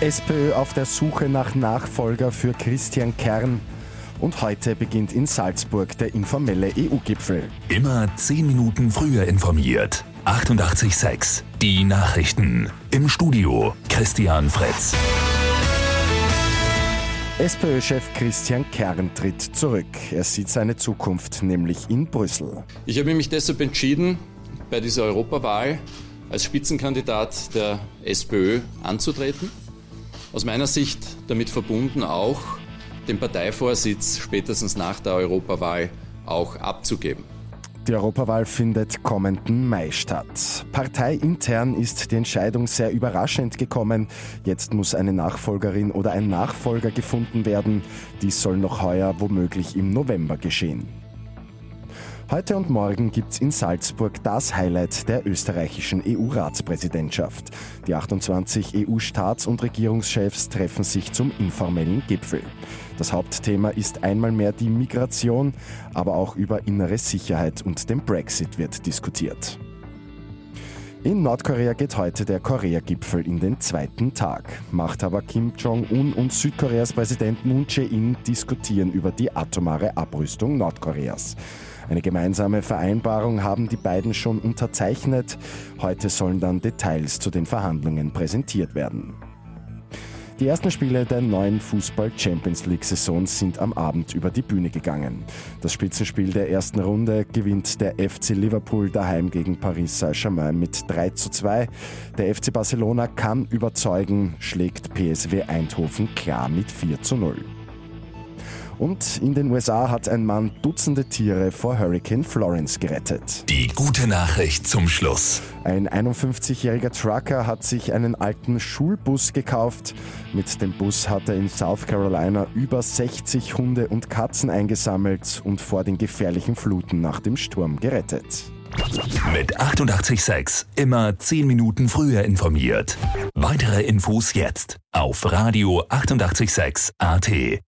SPÖ auf der Suche nach Nachfolger für Christian Kern. Und heute beginnt in Salzburg der informelle EU-Gipfel. Immer 10 Minuten früher informiert. 88.6 Die Nachrichten. Im Studio Christian Fretz. SPÖ-Chef Christian Kern tritt zurück. Er sieht seine Zukunft nämlich in Brüssel. Ich habe mich deshalb entschieden, bei dieser Europawahl als Spitzenkandidat der SPÖ anzutreten. Aus meiner Sicht damit verbunden auch, den Parteivorsitz spätestens nach der Europawahl auch abzugeben. Die Europawahl findet kommenden Mai statt. Parteiintern ist die Entscheidung sehr überraschend gekommen. Jetzt muss eine Nachfolgerin oder ein Nachfolger gefunden werden. Dies soll noch heuer womöglich im November geschehen. Heute und morgen gibt's in Salzburg das Highlight der österreichischen EU-Ratspräsidentschaft. Die 28 EU-Staats- und Regierungschefs treffen sich zum informellen Gipfel. Das Hauptthema ist einmal mehr die Migration, aber auch über innere Sicherheit und den Brexit wird diskutiert. In Nordkorea geht heute der Korea-Gipfel in den zweiten Tag. Machthaber Kim Jong-un und Südkoreas Präsident Moon Jae-in diskutieren über die atomare Abrüstung Nordkoreas. Eine gemeinsame Vereinbarung haben die beiden schon unterzeichnet. Heute sollen dann Details zu den Verhandlungen präsentiert werden. Die ersten Spiele der neuen Fußball-Champions League-Saison sind am Abend über die Bühne gegangen. Das Spitzenspiel der ersten Runde gewinnt der FC Liverpool daheim gegen Paris Saint-Germain mit 3 zu 2. Der FC Barcelona kann überzeugen, schlägt PSW Eindhoven klar mit 4 zu 0. Und in den USA hat ein Mann Dutzende Tiere vor Hurricane Florence gerettet. Die gute Nachricht zum Schluss. Ein 51-jähriger Trucker hat sich einen alten Schulbus gekauft. Mit dem Bus hat er in South Carolina über 60 Hunde und Katzen eingesammelt und vor den gefährlichen Fluten nach dem Sturm gerettet. Mit 886 immer 10 Minuten früher informiert. Weitere Infos jetzt auf Radio 886 AT.